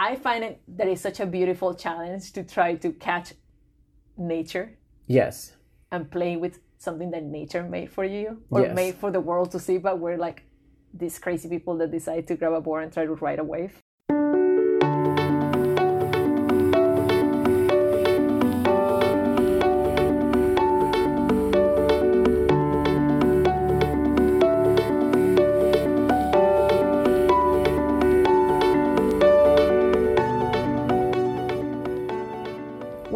I find it that it's such a beautiful challenge to try to catch nature Yes. and play with something that nature made for you or Yes. made for the world to see, but we're like these crazy people that decide to grab a board and try to ride a wave.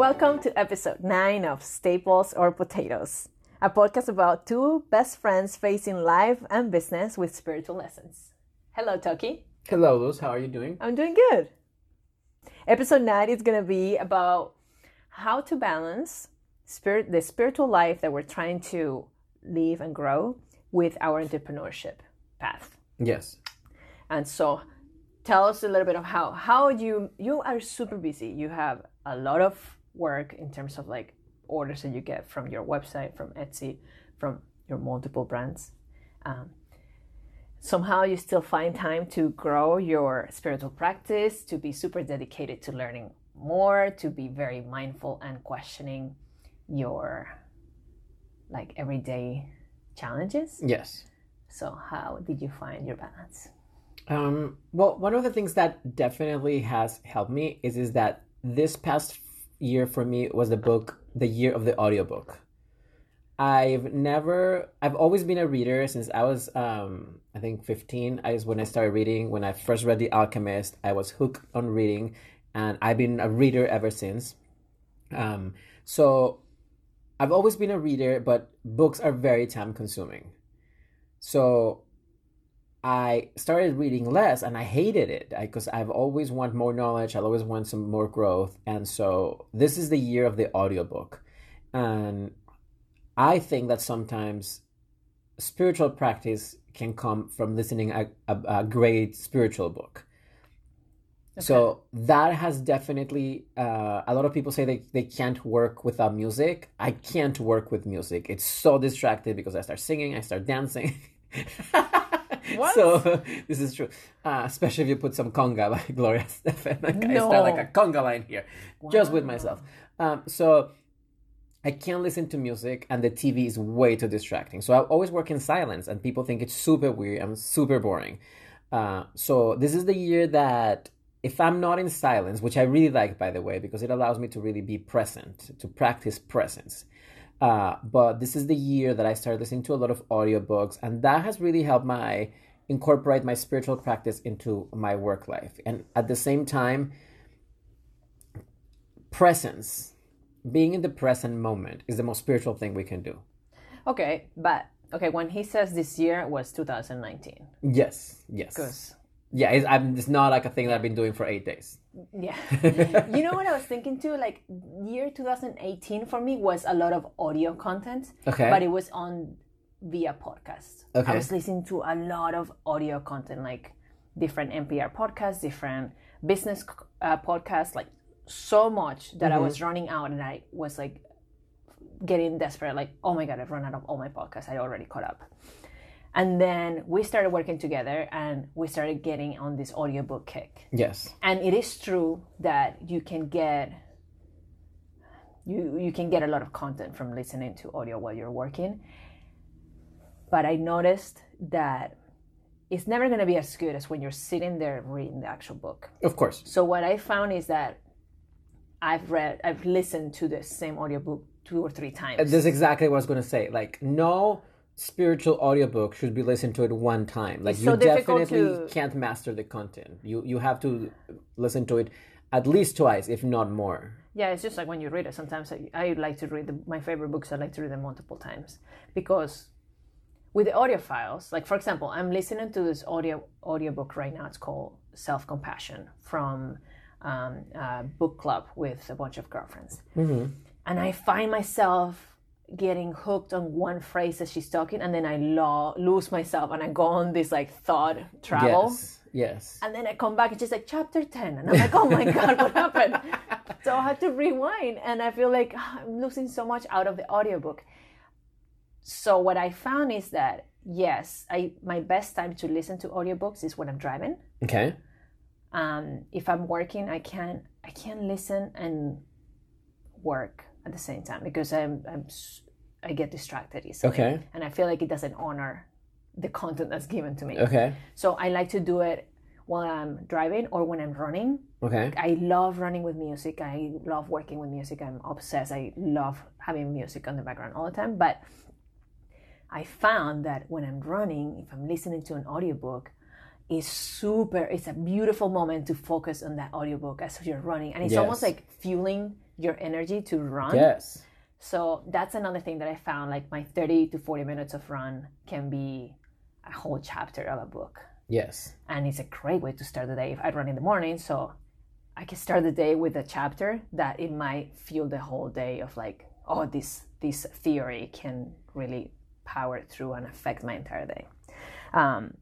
Welcome to episode 9 of Staples or Potatoes, a podcast about two best friends facing life and business with spiritual lessons. Hello, Toky. Hello, Luz. How are you doing? I'm doing good. Episode 9 is going to be about how to balance spirit the spiritual life that we're trying to live and grow with our entrepreneurship path. Yes. And so tell us a little bit of how how you you are super busy. You have a lot of work in terms of like orders that you get from your website, from Etsy, from your multiple brands. Um, somehow you still find time to grow your spiritual practice, to be super dedicated to learning more, to be very mindful and questioning your like everyday challenges. Yes. So how did you find your balance? Um, well, one of the things that definitely has helped me is is that this past year for me was the book, the year of the audiobook. I've never, I've always been a reader since I was, um, I think 15 I is when I started reading. When I first read The Alchemist, I was hooked on reading, and I've been a reader ever since. Um, so I've always been a reader, but books are very time consuming. So I started reading less and I hated it because I've always want more knowledge. I always want some more growth. And so this is the year of the audiobook. And I think that sometimes spiritual practice can come from listening a, a, a great spiritual book. So that has definitely uh, a lot of people say they, they can't work without music. I can't work with music. It's so distracted because I start singing, I start dancing. What? So this is true, uh, especially if you put some conga by Gloria Estefan. Like I No. start like a conga line here, just with myself. Um, so I can't listen to music, and the TV is way too distracting. So I always work in silence, and people think it's super weird and super boring. Uh, so this is the year that if I'm not in silence, which I really like, by the way, because it allows me to really be present, to practice presence. Uh, but this is the year that I started listening to a lot of audiobooks, and that has really helped my incorporate my spiritual practice into my work life. And at the same time, presence, being in the present moment, is the most spiritual thing we can do. Okay, but okay, when he says this year was 2019, Yes, yes, because yeah. It's, I'm, it's not like a thing that I've been doing for eight days. yeah, you know what I was thinking too. Like year 2018 for me was a lot of audio content, Okay. but it was on via podcast. Okay. I was listening to a lot of audio content, like different NPR podcasts, different business uh, podcasts, like so much that Mm-hmm. I was running out, and I was like getting desperate, like, oh my god, I've run out of all my podcasts. I already caught up. And then we started working together, and we started getting on this audiobook kick. Yes. And it is true that you can get you you can get a lot of content from listening to audio while you're working. But I noticed that it's never going to be as good as when you're sitting there reading the actual book. Of course. So what I found is that I've read I've listened to the same audiobook two or three times. That's exactly what I was going to say. Like, no spiritual audiobook should be listened to at one time. Like, It's you so definitely to- can't master the content. You you have to listen to it at least twice, if not more. Yeah, it's just like when you read it. Sometimes I, I like to read the, my favorite books. I like to read them multiple times because with the audio files, like for example, I'm listening to this audio audiobook right now. It's called Self Compassion from um, a book club with a bunch of girlfriends, and I find myself getting hooked on one phrase as she's talking, and then I lo- lose myself and I go on this like thought travel. Yes. Yes. And then I come back and she's like, chapter 10. And I'm like, oh my God, what happened? So I had to rewind. And I feel like ah, I'm losing so much out of the audiobook. So what I found is that, yes, I my best time to listen to audiobooks is when I'm driving. Okay. Um, if I'm working, I can't I can't listen and work at the same time because I'm I'm I get distracted easily. Okay. And I feel like it doesn't honor the content that's given to me. Okay. So I like to do it while I'm driving or when I'm running. Okay. I love running with music. I love working with music. I'm obsessed. I love having music on the background all the time. But I found that when I'm running, if I'm listening to an audiobook, it's super, it's a beautiful moment to focus on that audiobook as you're running. And it's Yes. almost like fueling your energy to run. Yes. So that's another thing that I found. Like my 30 to 40 minutes of run can be a whole chapter of a book Yes. and it's a great way to start the day. If I run in the morning, so I can start the day with a chapter that it might fuel the whole day of like, oh, this this theory can really power through and affect my entire day. Um,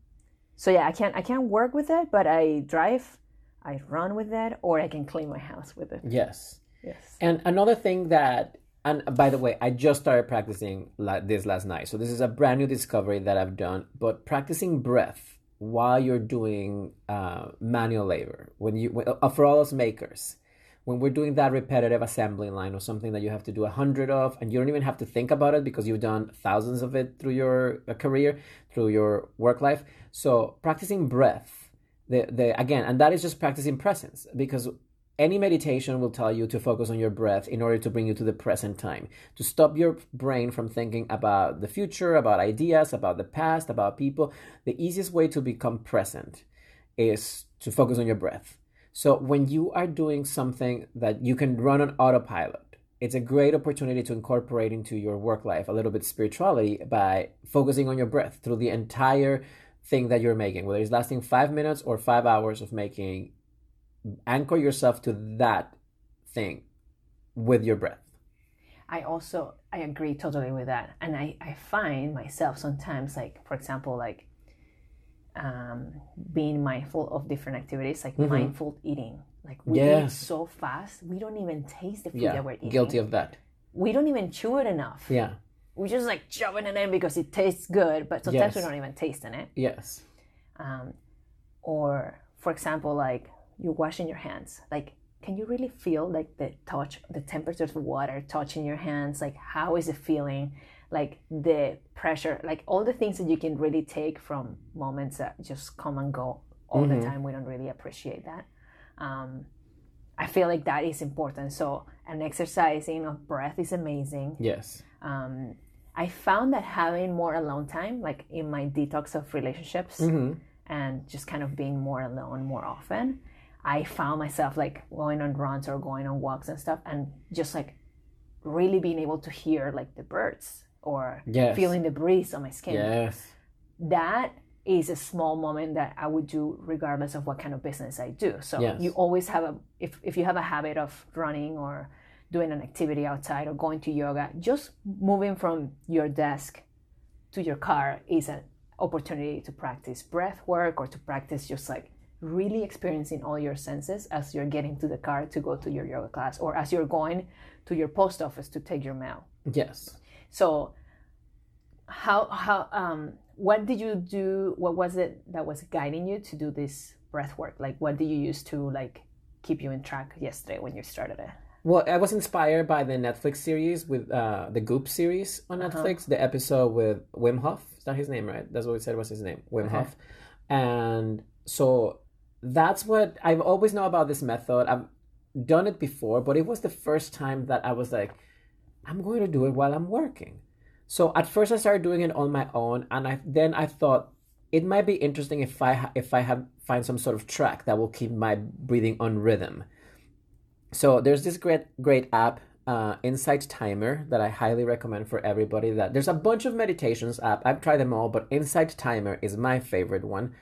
so yeah, I can't I can't work with it, but I drive, I run with it, or I can clean my house with it. Yes. Yes. And another thing that, and by the way, I just started practicing this last night. So this is a brand new discovery that I've done. But practicing breath while you're doing uh, manual labor, when you when, uh, for all us makers, when we're doing that repetitive assembly line or something that you have to do a hundred of, and you don't even have to think about it because you've done thousands of it through your uh, career, through your work life. So practicing breath, the the again, and that is just practicing presence because any meditation will tell you to focus on your breath in order to bring you to the present time, to stop your brain from thinking about the future, about ideas, about the past, about people. The easiest way to become present is to focus on your breath. So when you are doing something that you can run on autopilot, it's a great opportunity to incorporate into your work life a little bit spirituality by focusing on your breath through the entire thing that you're making, whether it's lasting five minutes or five hours of making anchor yourself to that thing with your breath. I also I agree totally with that, and I I find myself sometimes like for example like um, being mindful of different activities like mindful eating. Like we eat so fast, we don't even taste the food Yeah, that we're eating. guilty of that. We don't even chew it enough. Yeah. We just like shoving it in because it tastes good, but sometimes we don't even taste in it. Yes. Um, or for example, like you're washing your hands. Like, can you really feel like the touch, the temperature of water touching your hands? Like, how is it feeling? Like the pressure, like all the things that you can really take from moments that just come and go all the time. We don't really appreciate that. Um, I feel like that is important. So, an exercising of breath is amazing Yes. um, I found that having more alone time, like in my detox of relationships Mm-hmm. and just kind of being more alone more often, I found myself like going on runs or going on walks and stuff and just like really being able to hear like the birds or Yes. feeling the breeze on my skin. Yes. That is a small moment that I would do regardless of what kind of business I do. So Yes. you always have a if if you have a habit of running or doing an activity outside or going to yoga, just moving from your desk to your car is an opportunity to practice breath work or to practice just like really experiencing all your senses as you're getting to the car to go to your yoga class or as you're going to your post office to take your mail. Yes. So how how um what did you do what was it that was guiding you to do this breath work? Like what did you use to like keep you in track yesterday when you started it? Well, I was inspired by the Netflix series with uh, the Goop series on Netflix. The episode with Wim Hof. Is that his name, right? That's what we said was his name, Wim Hof. And so that's what I've always known about this method. I've done it before, but it was the first time that I was like, I'm going to do it while I'm working. So at first I started doing it on my own, and I then I thought it might be interesting if I if I have find some sort of track that will keep my breathing on rhythm. So there's this great great app, uh, Insight Timer, that I highly recommend for everybody. That there's a bunch of meditations app. I've tried them all, but Insight Timer is my favorite one.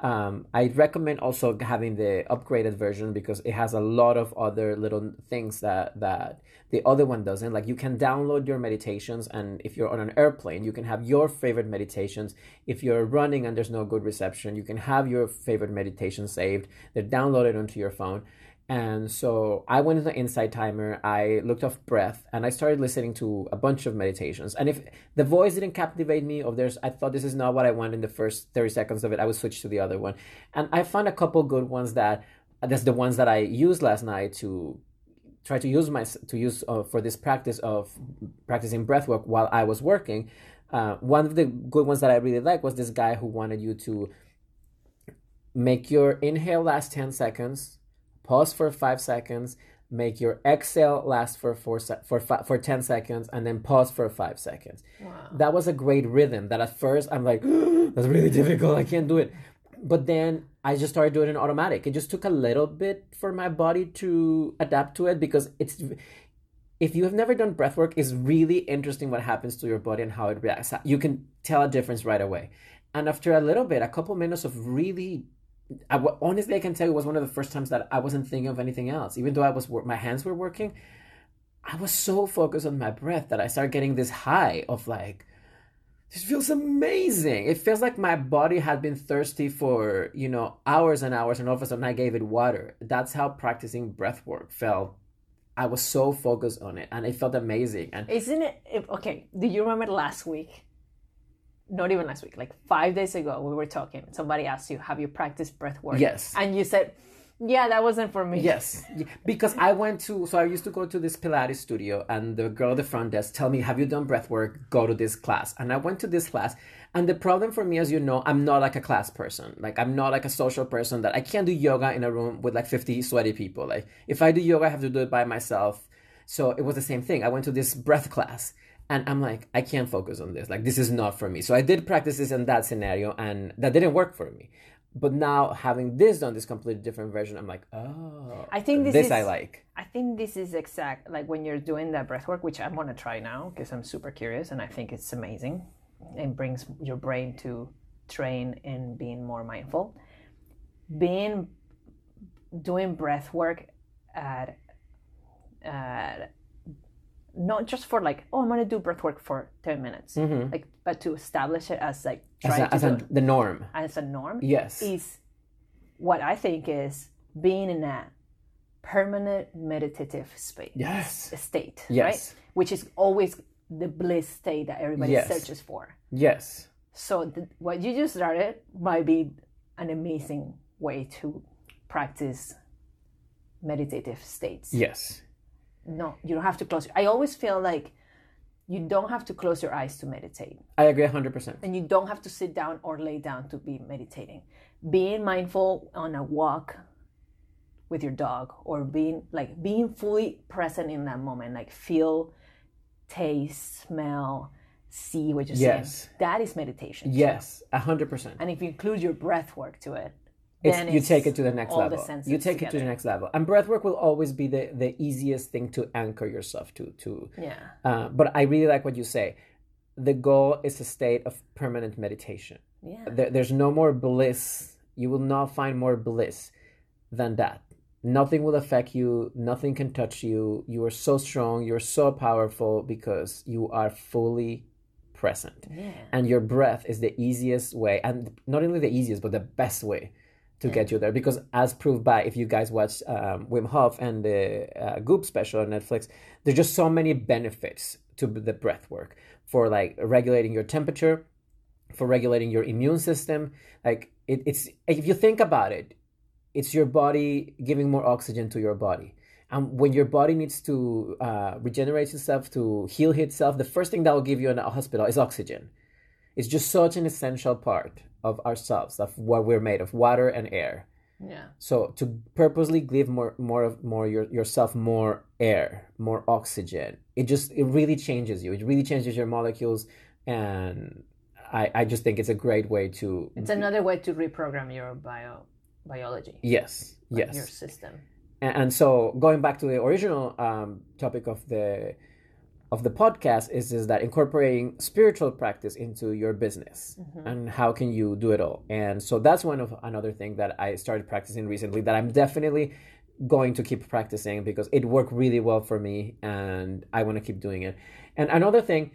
Um, I recommend also having the upgraded version because it has a lot of other little things that that the other one doesn't. Like you can download your meditations, and if you're on an airplane, you can have your favorite meditations. If you're running and there's no good reception, you can have your favorite meditation saved. They're downloaded onto your phone. And so I went into Insight Timer, I looked up breath, and I started listening to a bunch of meditations. And if the voice didn't captivate me, or there's I thought this is not what I want in the first 30 seconds of it, I would switch to the other one. And I found a couple good ones that that's the ones that I used last night to try to use my to use uh, for this practice of practicing breath work while I was working. Uh, one of the good ones that I really like was this guy who wanted you to make your inhale last 10 seconds, pause for 5 seconds, make your exhale last for four se- for fi- for 10 seconds and then pause for 5 seconds. Wow. That was a great rhythm that at first I'm like that's really difficult. I can't do it. But then I just started doing it in automatic. It just took a little bit for my body to adapt to it because it's if you have never done breath work, it's really interesting what happens to your body and how it reacts. You can tell a difference right away. And after a little bit, a couple minutes of really I, honestly, I can tell you, it was one of the first times that I wasn't thinking of anything else. Even though I was, my hands were working, I was so focused on my breath that I started getting this high of like, this feels amazing. It feels like my body had been thirsty for, you know, hours and hours, and all of a sudden I gave it water. That's how practicing breath work felt. I was so focused on it, and it felt amazing. And Isn't it okay? Do you remember last week? Not even last week, like five days ago, we were talking. Somebody asked you, "Have you practiced breath work?" Yes. and you said, "Yeah, that wasn't for me." Yes, because I went to so I used to go to this Pilates studio, and the girl at the front desk tell me, "Have you done breath work? Go to this class." And I went to this class, and the problem for me, as you know, I'm not like a class person. Like I'm not like a social person that I can't do yoga in a room with like 50 sweaty people. Like if I do yoga, I have to do it by myself. So it was the same thing. I went to this breath class. And I'm like, I can't focus on this. Like, this is not for me. So I did practices in that scenario, and that didn't work for me. But now having this done, this completely different version, I'm like, oh, I think this this is- I like. I think this is exact like when you're doing that breath work, which I'm gonna try now because I'm super curious and I think it's amazing. It brings your brain to train in being more mindful. Being doing breath work at at not just for like oh I'm gonna do breath work for ten minutes, like but to establish it as like Mm-hmm. As, trying a, as to a, the norm. as a norm Yes. is what I think is being in a permanent meditative space Yes. state, Yes. right? Which is always the bliss state that everybody Yes. searches for. Yes. So the, what you just started might be an amazing way to practice meditative states. Yes. No, you don't have to close. I always feel like you don't have to close your eyes to meditate I agree 100%. and you don't have to sit down or lay down to be meditating. Being mindful on a walk with your dog or being like being fully present in that moment, like feel, taste, smell, see what you're Yes. seeing. That is meditation. Yes. 100%. And if you include your breath work to it, It's, you take it to the next the level. senses You take it to the next level. And breathwork will always be the, the easiest thing to anchor yourself to. to Yeah. uh, but I really like what you say. The goal is a state of permanent meditation. Yeah. There, there's no more bliss. You will not find more bliss than that. Nothing will affect you. Nothing can touch you. You are so strong. You're so powerful because you are fully present. Yeah. And your breath is the easiest way, and not only the easiest, but the best way to get you there. Because as proved by, if you guys watch um, Wim Hof and the uh, Goop special on Netflix, there's just so many benefits to the breath work for like regulating your temperature, for regulating your immune system. Like it, it's if you think about it, it's your body giving more oxygen to your body. And when your body needs to uh, regenerate itself, to heal itself, the first thing that will give you in a hospital is oxygen. It's just such an essential part of ourselves, of what we're made of, water and air. Yeah. So to purposely give more, more of more your, yourself more air, more oxygen, it just it really changes you. It really changes your molecules, and I, I just think it's a great way to. It's another way to reprogram your bio biology, Yes, yes. your system. and, and so going back to the original um, topic of the of the podcast is is that incorporating spiritual practice into your business mm-hmm. and how can you do it all. And so that's one of another thing that i started practicing recently that i'm definitely going to keep practicing because it worked really well for me and i want to keep doing it. And another thing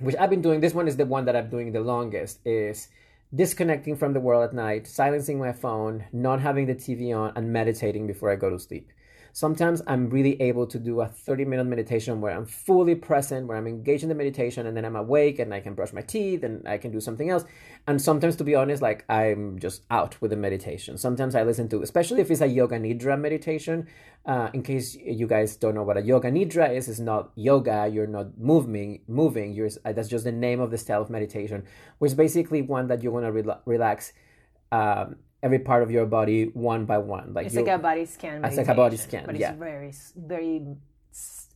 which i've been doing this one is the one that i'm doing the longest is disconnecting from the world at night silencing my phone not having the tv on and meditating before i go to sleep Sometimes I'm really able to do a 30 minute meditation where I'm fully present, where I'm engaged in the meditation, and then I'm awake and I can brush my teeth and I can do something else. And sometimes, to be honest, like I'm just out with the meditation. Sometimes I listen to, especially if it's a yoga nidra meditation. Uh, in case you guys don't know what a yoga nidra is, it's not yoga. You're not moving. Moving. You're uh, that's just the name of the style of meditation, which is basically one that you want to re- relax. Um, every part of your body one by one. Like it's like a body scan. It's like a body scan. But yeah. it's very, very.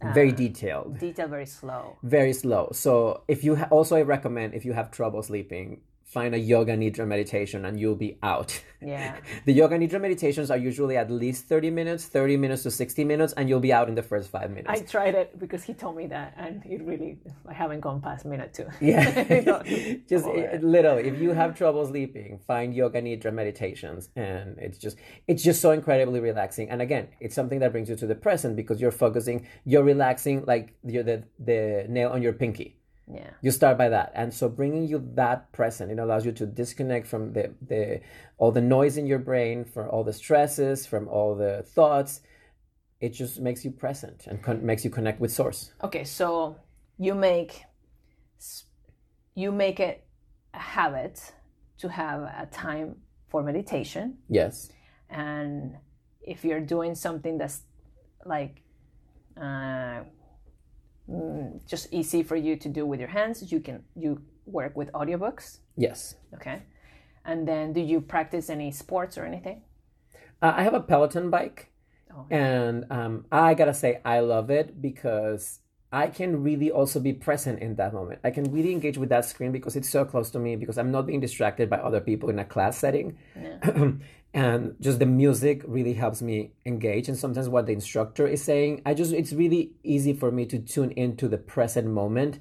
Uh, very detailed. Detailed, very slow. Very slow. So if you ha- also I recommend if you have trouble sleeping, find a yoga nidra meditation and you'll be out. Yeah. the yoga nidra meditations are usually at least 30 minutes, 30 minutes to 60 minutes, and you'll be out in the first five minutes. I tried it because he told me that, and it really, I haven't gone past minute two. Yeah. just it, literally, if you have trouble sleeping, find yoga nidra meditations, and it's just, it's just so incredibly relaxing. And again, it's something that brings you to the present because you're focusing, you're relaxing like you're the, the nail on your pinky yeah. You start by that. And so bringing you that present it allows you to disconnect from the the all the noise in your brain from all the stresses from all the thoughts. It just makes you present and con- makes you connect with source. Okay so you make you make it a habit to have a time for meditation. Yes. And if you're doing something that's like uh, mm, just easy for you to do with your hands. You can you work with audiobooks. Yes. Okay. And then do you practice any sports or anything? Uh, i have a peloton bike. Oh. and um, i gotta say i love it because I can really also be present in that moment. I can really engage with that screen because it's so close to me because I'm not being distracted by other people in a class setting. Yeah. and just the music really helps me engage and sometimes what the instructor is saying, I just it's really easy for me to tune into the present moment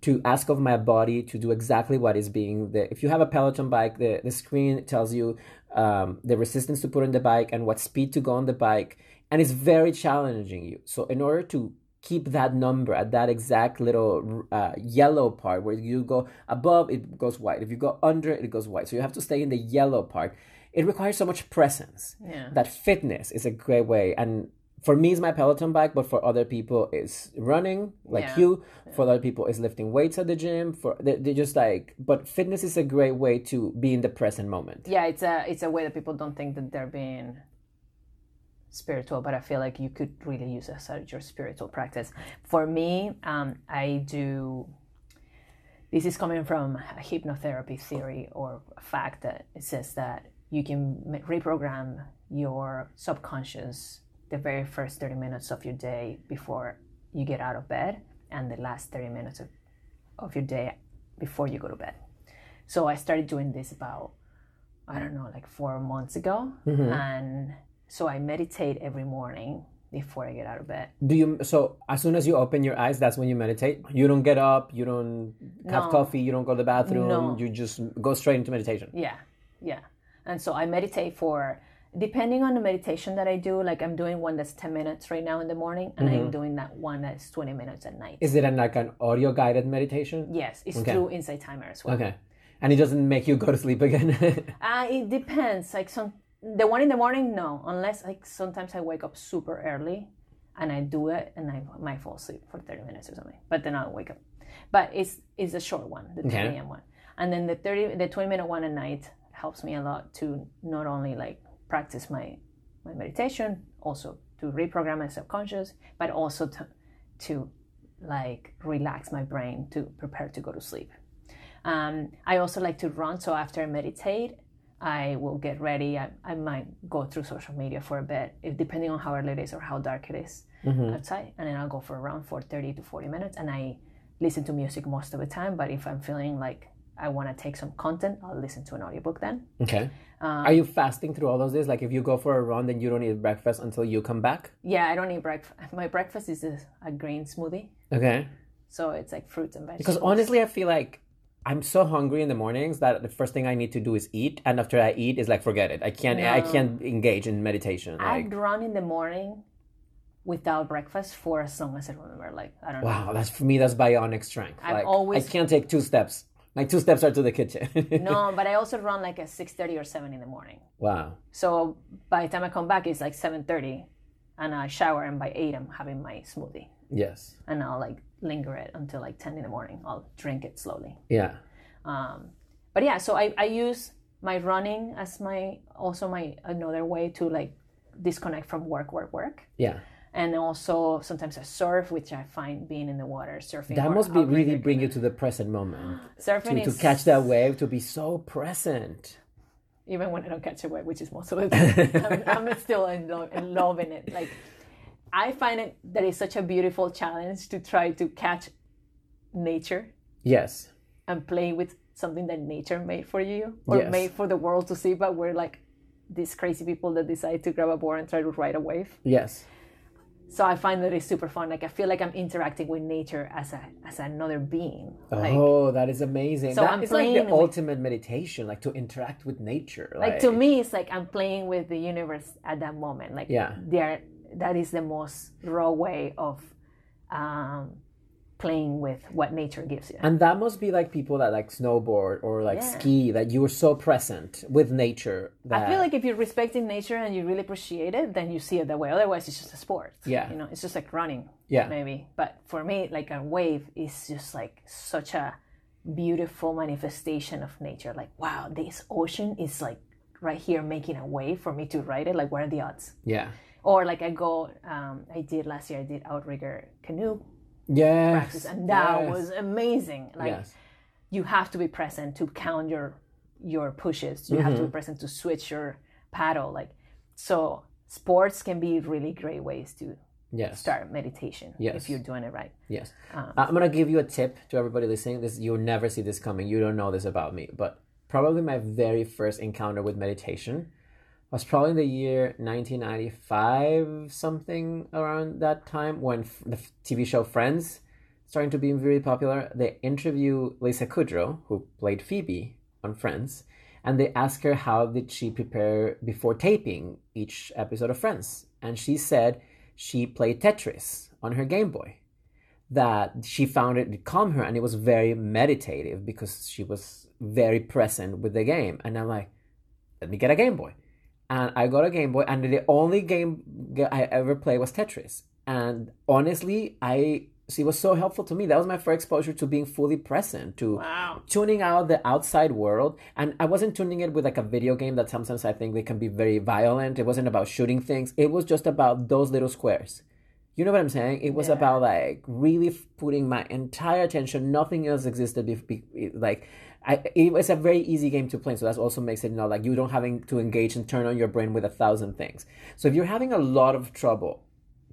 to ask of my body to do exactly what is being the if you have a peloton bike the, the screen tells you um, the resistance to put on the bike and what speed to go on the bike and it's very challenging you so in order to keep that number at that exact little uh, yellow part where you go above it goes white. If you go under it goes white. So you have to stay in the yellow part. It requires so much presence. Yeah. that fitness is a great way. And for me it's my peloton bike but for other people it's running like yeah. you. For other people it's lifting weights at the gym. For they they just like but fitness is a great way to be in the present moment. Yeah it's a it's a way that people don't think that they're being spiritual, but I feel like you could really use this as your spiritual practice. For me, um, I do. This is coming from a hypnotherapy theory or a fact that it says that you can reprogram your subconscious the very first 30 minutes of your day before you get out of bed and the last 30 minutes of, of your day before you go to bed. So I started doing this about, I don't know, like four months ago. Mm-hmm. And so I meditate every morning before I get out of bed. Do you so as soon as you open your eyes, that's when you meditate? You don't get up, you don't have no. coffee, you don't go to the bathroom, no. you just go straight into meditation. Yeah. Yeah. And so I meditate for depending on the meditation that I do, like I'm doing one that's 10 minutes right now in the morning, and mm-hmm. I'm doing that one that's 20 minutes at night. Is it an, like an audio guided meditation? Yes, it's okay. through Insight Timer as well. Okay. And it doesn't make you go to sleep again? uh, it depends. Like some the one in the morning, no, unless like sometimes I wake up super early and I do it and I might fall asleep for 30 minutes or something, but then I'll wake up. But it's it's a short one, the 10 a.m. one, and then the 30 the 20 minute one at night helps me a lot to not only like practice my my meditation, also to reprogram my subconscious, but also to to like relax my brain to prepare to go to sleep. Um, I also like to run, so after I meditate, I will get ready. I, I might go through social media for a bit, if depending on how early it is or how dark it is mm-hmm. outside, and then I'll go for around for thirty to forty minutes, and I listen to music most of the time. But if I'm feeling like I want to take some content, I'll listen to an audiobook then. Okay. Um, Are you fasting through all those days? Like if you go for a run, then you don't eat breakfast until you come back? Yeah, I don't eat breakfast. My breakfast is a, a green smoothie. Okay. So it's like fruits and vegetables. Because honestly, I feel like I'm so hungry in the mornings that the first thing I need to do is eat, and after I eat, is like forget it. I can't. No. I can't engage in meditation. I'd run in the morning without breakfast for as long as I remember. Like I don't wow, know. Wow, that's for me. That's bionic strength. I'm like, always. I can't take two steps. My two steps are to the kitchen. no, but I also run like at six thirty or seven in the morning. Wow. So by the time I come back, it's like seven thirty, and I shower, and by eight, I'm having my smoothie, Yes. and I'll like linger it until like ten in the morning. I'll drink it slowly. Yeah. Um, but yeah, so I, I use my running as my also my another way to like disconnect from work, work, work. Yeah. And also sometimes I surf, which I find being in the water, surfing. That must be really bring you to the present moment. surfing To, to catch that wave, to be so present. even when I don't catch a wave, which is most of the time, I'm, I'm still in, lo- in love in it. Like I find it that is such a beautiful challenge to try to catch nature Yes. and play with something that nature made for you or Yes. made for the world to see. But we're like these crazy people that decide to grab a board and try to ride a wave. Yes. So I find that it's super fun. Like I feel like I'm interacting with nature as a as another being. Like, oh, that is amazing. So That I'm is like the playing with- ultimate meditation, like to interact with nature. like to me it's like i'm playing with the universe at that moment like Yeah. there that is the most raw way of um playing with what nature gives you And that must be like people that like snowboard or like Yeah. ski, that you are so present with nature. That, i feel like if you're respecting nature and you really appreciate it then you see it that way otherwise it's just a sport Yeah. you know it's just like running Yeah. maybe but for me like a wave is just like such a beautiful manifestation of nature like wow this ocean is like right here making a wave for me to ride it like what are the odds yeah. Or like I go, um, I did last year. I did outrigger canoe Yes. practice, and that yes. was amazing. Like yes. you have to be present to count your your pushes. You have to Mm-hmm. be present to switch your paddle. Like so, sports can be really great ways to Yes. start meditation Yes. if you're doing it right. Yes. Um, I'm gonna give you a tip to everybody listening. This you'll never see this coming. You don't know this about me, but probably my very first encounter with meditation was probably the year 1995, something around that time when the TV show Friends starting to be very popular. They interview Lisa Kudrow, who played Phoebe on Friends, and they ask her how did she prepare before taping each episode of Friends, and she said she played Tetris on her Game Boy. That she found it calm her and it was very meditative because she was very present with the game. And i'm like let me get a game boy and i got a game boy and the only game I ever played was tetris and honestly i it was so helpful to me that was my first exposure to being fully present to Wow. tuning out the outside world and i wasn't tuning it with like a video game that sometimes i think they can be very violent it wasn't about shooting things it was just about those little squares you know what I'm saying? It was Yeah. about like really putting my entire attention. Nothing else existed. Be, like, I, it was a very easy game to play. So that also makes it not like you don't having to engage and turn on your brain with a thousand things. So if you're having a lot of trouble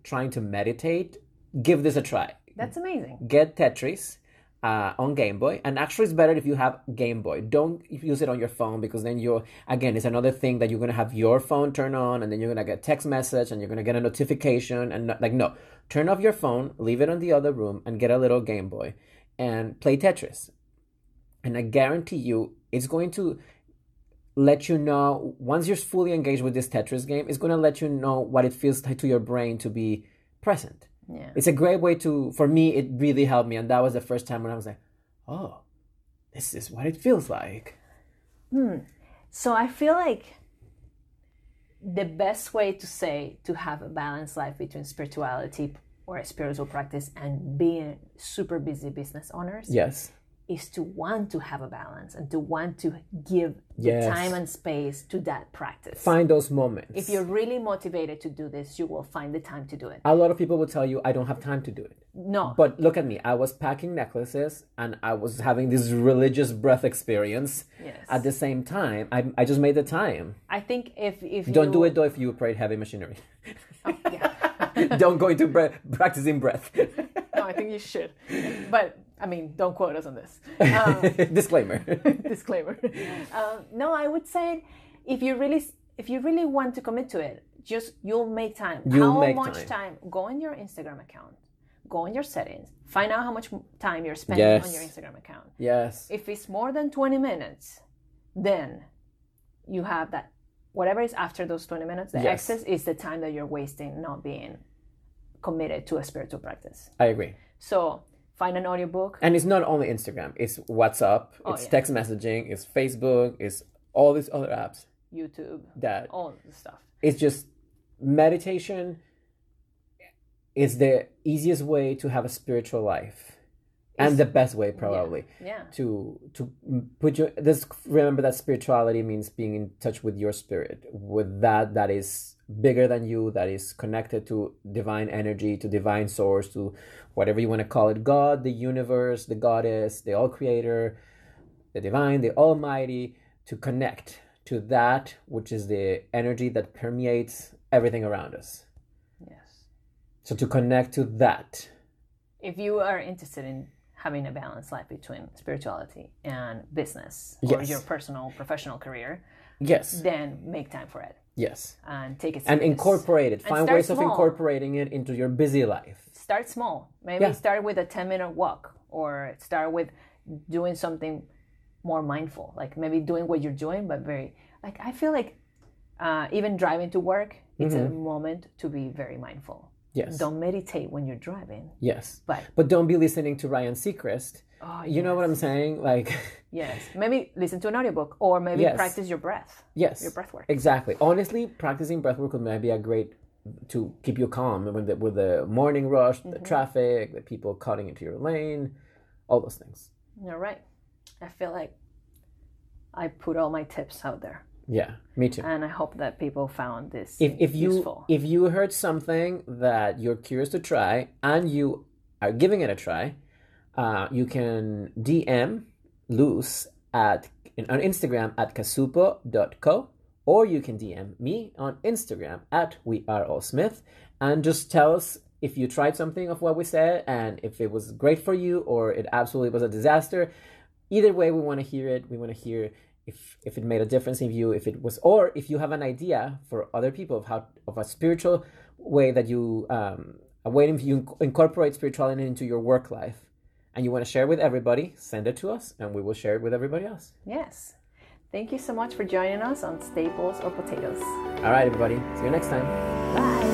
trying to meditate, give this a try. That's amazing. Get Tetris uh, on Game Boy, and actually it's better if you have Game Boy. Don't use it on your phone because then you're again it's another thing that you're gonna have your phone turn on, and then you're gonna get text message, and you're gonna get a notification, and not, like no, turn off your phone, leave it in the other room, and get a little Game Boy, and play Tetris. And I guarantee you, it's going to let you know once you're fully engaged with this Tetris game, it's gonna let you know what it feels like to your brain to be present Yeah. it's a great way to for me it really helped me and that was the first time when i was like oh this is what it feels like Hmm. So I feel like the best way to say to have a balanced life between spirituality or a spiritual practice and being super busy business owners yes is to want to have a balance and to want to give Yes. the time and space to that practice. find those moments If you're really motivated to do this, you will find the time to do it. a lot of people will tell you i don't have time to do it No, but look at me i was packing necklaces and i was having this religious breath experience Yes. at the same time i, I just made the time I think if if don't you, do it though if you operate heavy machinery Oh, yeah. don't go into bre- practicing breath no, I think you should. But I mean, don't quote us on this. Um, disclaimer disclaimer. Um, no, I would say if you really if you really want to commit to it, just you'll make time. You'll how make much time. time. Go on your Instagram account. Go on your settings. Find out how much time you're spending on your Instagram account. yes If it's more than 20 minutes, then you have that whatever is after those 20 minutes, the Yes. excess is the time that you're wasting not being committed to a spiritual practice. i agree So find an audiobook. And it's not only Instagram, it's WhatsApp, Oh, it's yeah. text messaging, it's Facebook, it's all these other apps YouTube, that all the stuff. it's just meditation is the easiest way to have a spiritual life and the best way probably Yeah. to to put your this remember that spirituality means being in touch with your spirit with that that is bigger than you that is connected to divine energy to divine source to whatever you want to call it. God the universe the goddess the all creator the divine the almighty to connect to that which is the energy that permeates everything around us. Yes. so to connect to that. If you are interested in having a balanced life between spirituality and business or Yes. your personal professional career, yes. then make time for it yes and take it and incorporate it And find ways of incorporating it into your busy life start small. Maybe Yeah. start with a 10 minute walk or start with doing something more mindful. Like maybe doing what you're doing, but very, like, I feel like uh, even driving to work, it's a moment to be very mindful. Yes. Don't meditate when you're driving, yes. But but don't be listening to ryan seacrest. Oh, you know what i'm saying? Like yes, maybe listen to an audiobook or maybe Yes. practice your breath, yes. Your breath work. exactly. Honestly practicing breathwork might be a great to keep you calm with the, with the morning rush the Mm-hmm. traffic the people cutting into your lane all those things. You're right. I feel like I put all my tips out there, yeah me too. And I hope that people found this if, if you useful. if you heard something that you're curious to try and you are giving it a try uh, you can dm luz at on instagram at casupo.co or you can dm me on instagram at we are all smith and just tell us if you tried something of what we said and if it was great for you or it absolutely was a disaster. Either way we want to hear it. We want to hear if if it made a difference in you if it was or if you have an idea for other people of how of a spiritual way that you um a way if you incorporate spirituality into your work life and you want to share with everybody send it to us and we will share it with everybody else Yes. Thank you so much for joining us on Staples or Potatoes. all right everybody see you next time Bye.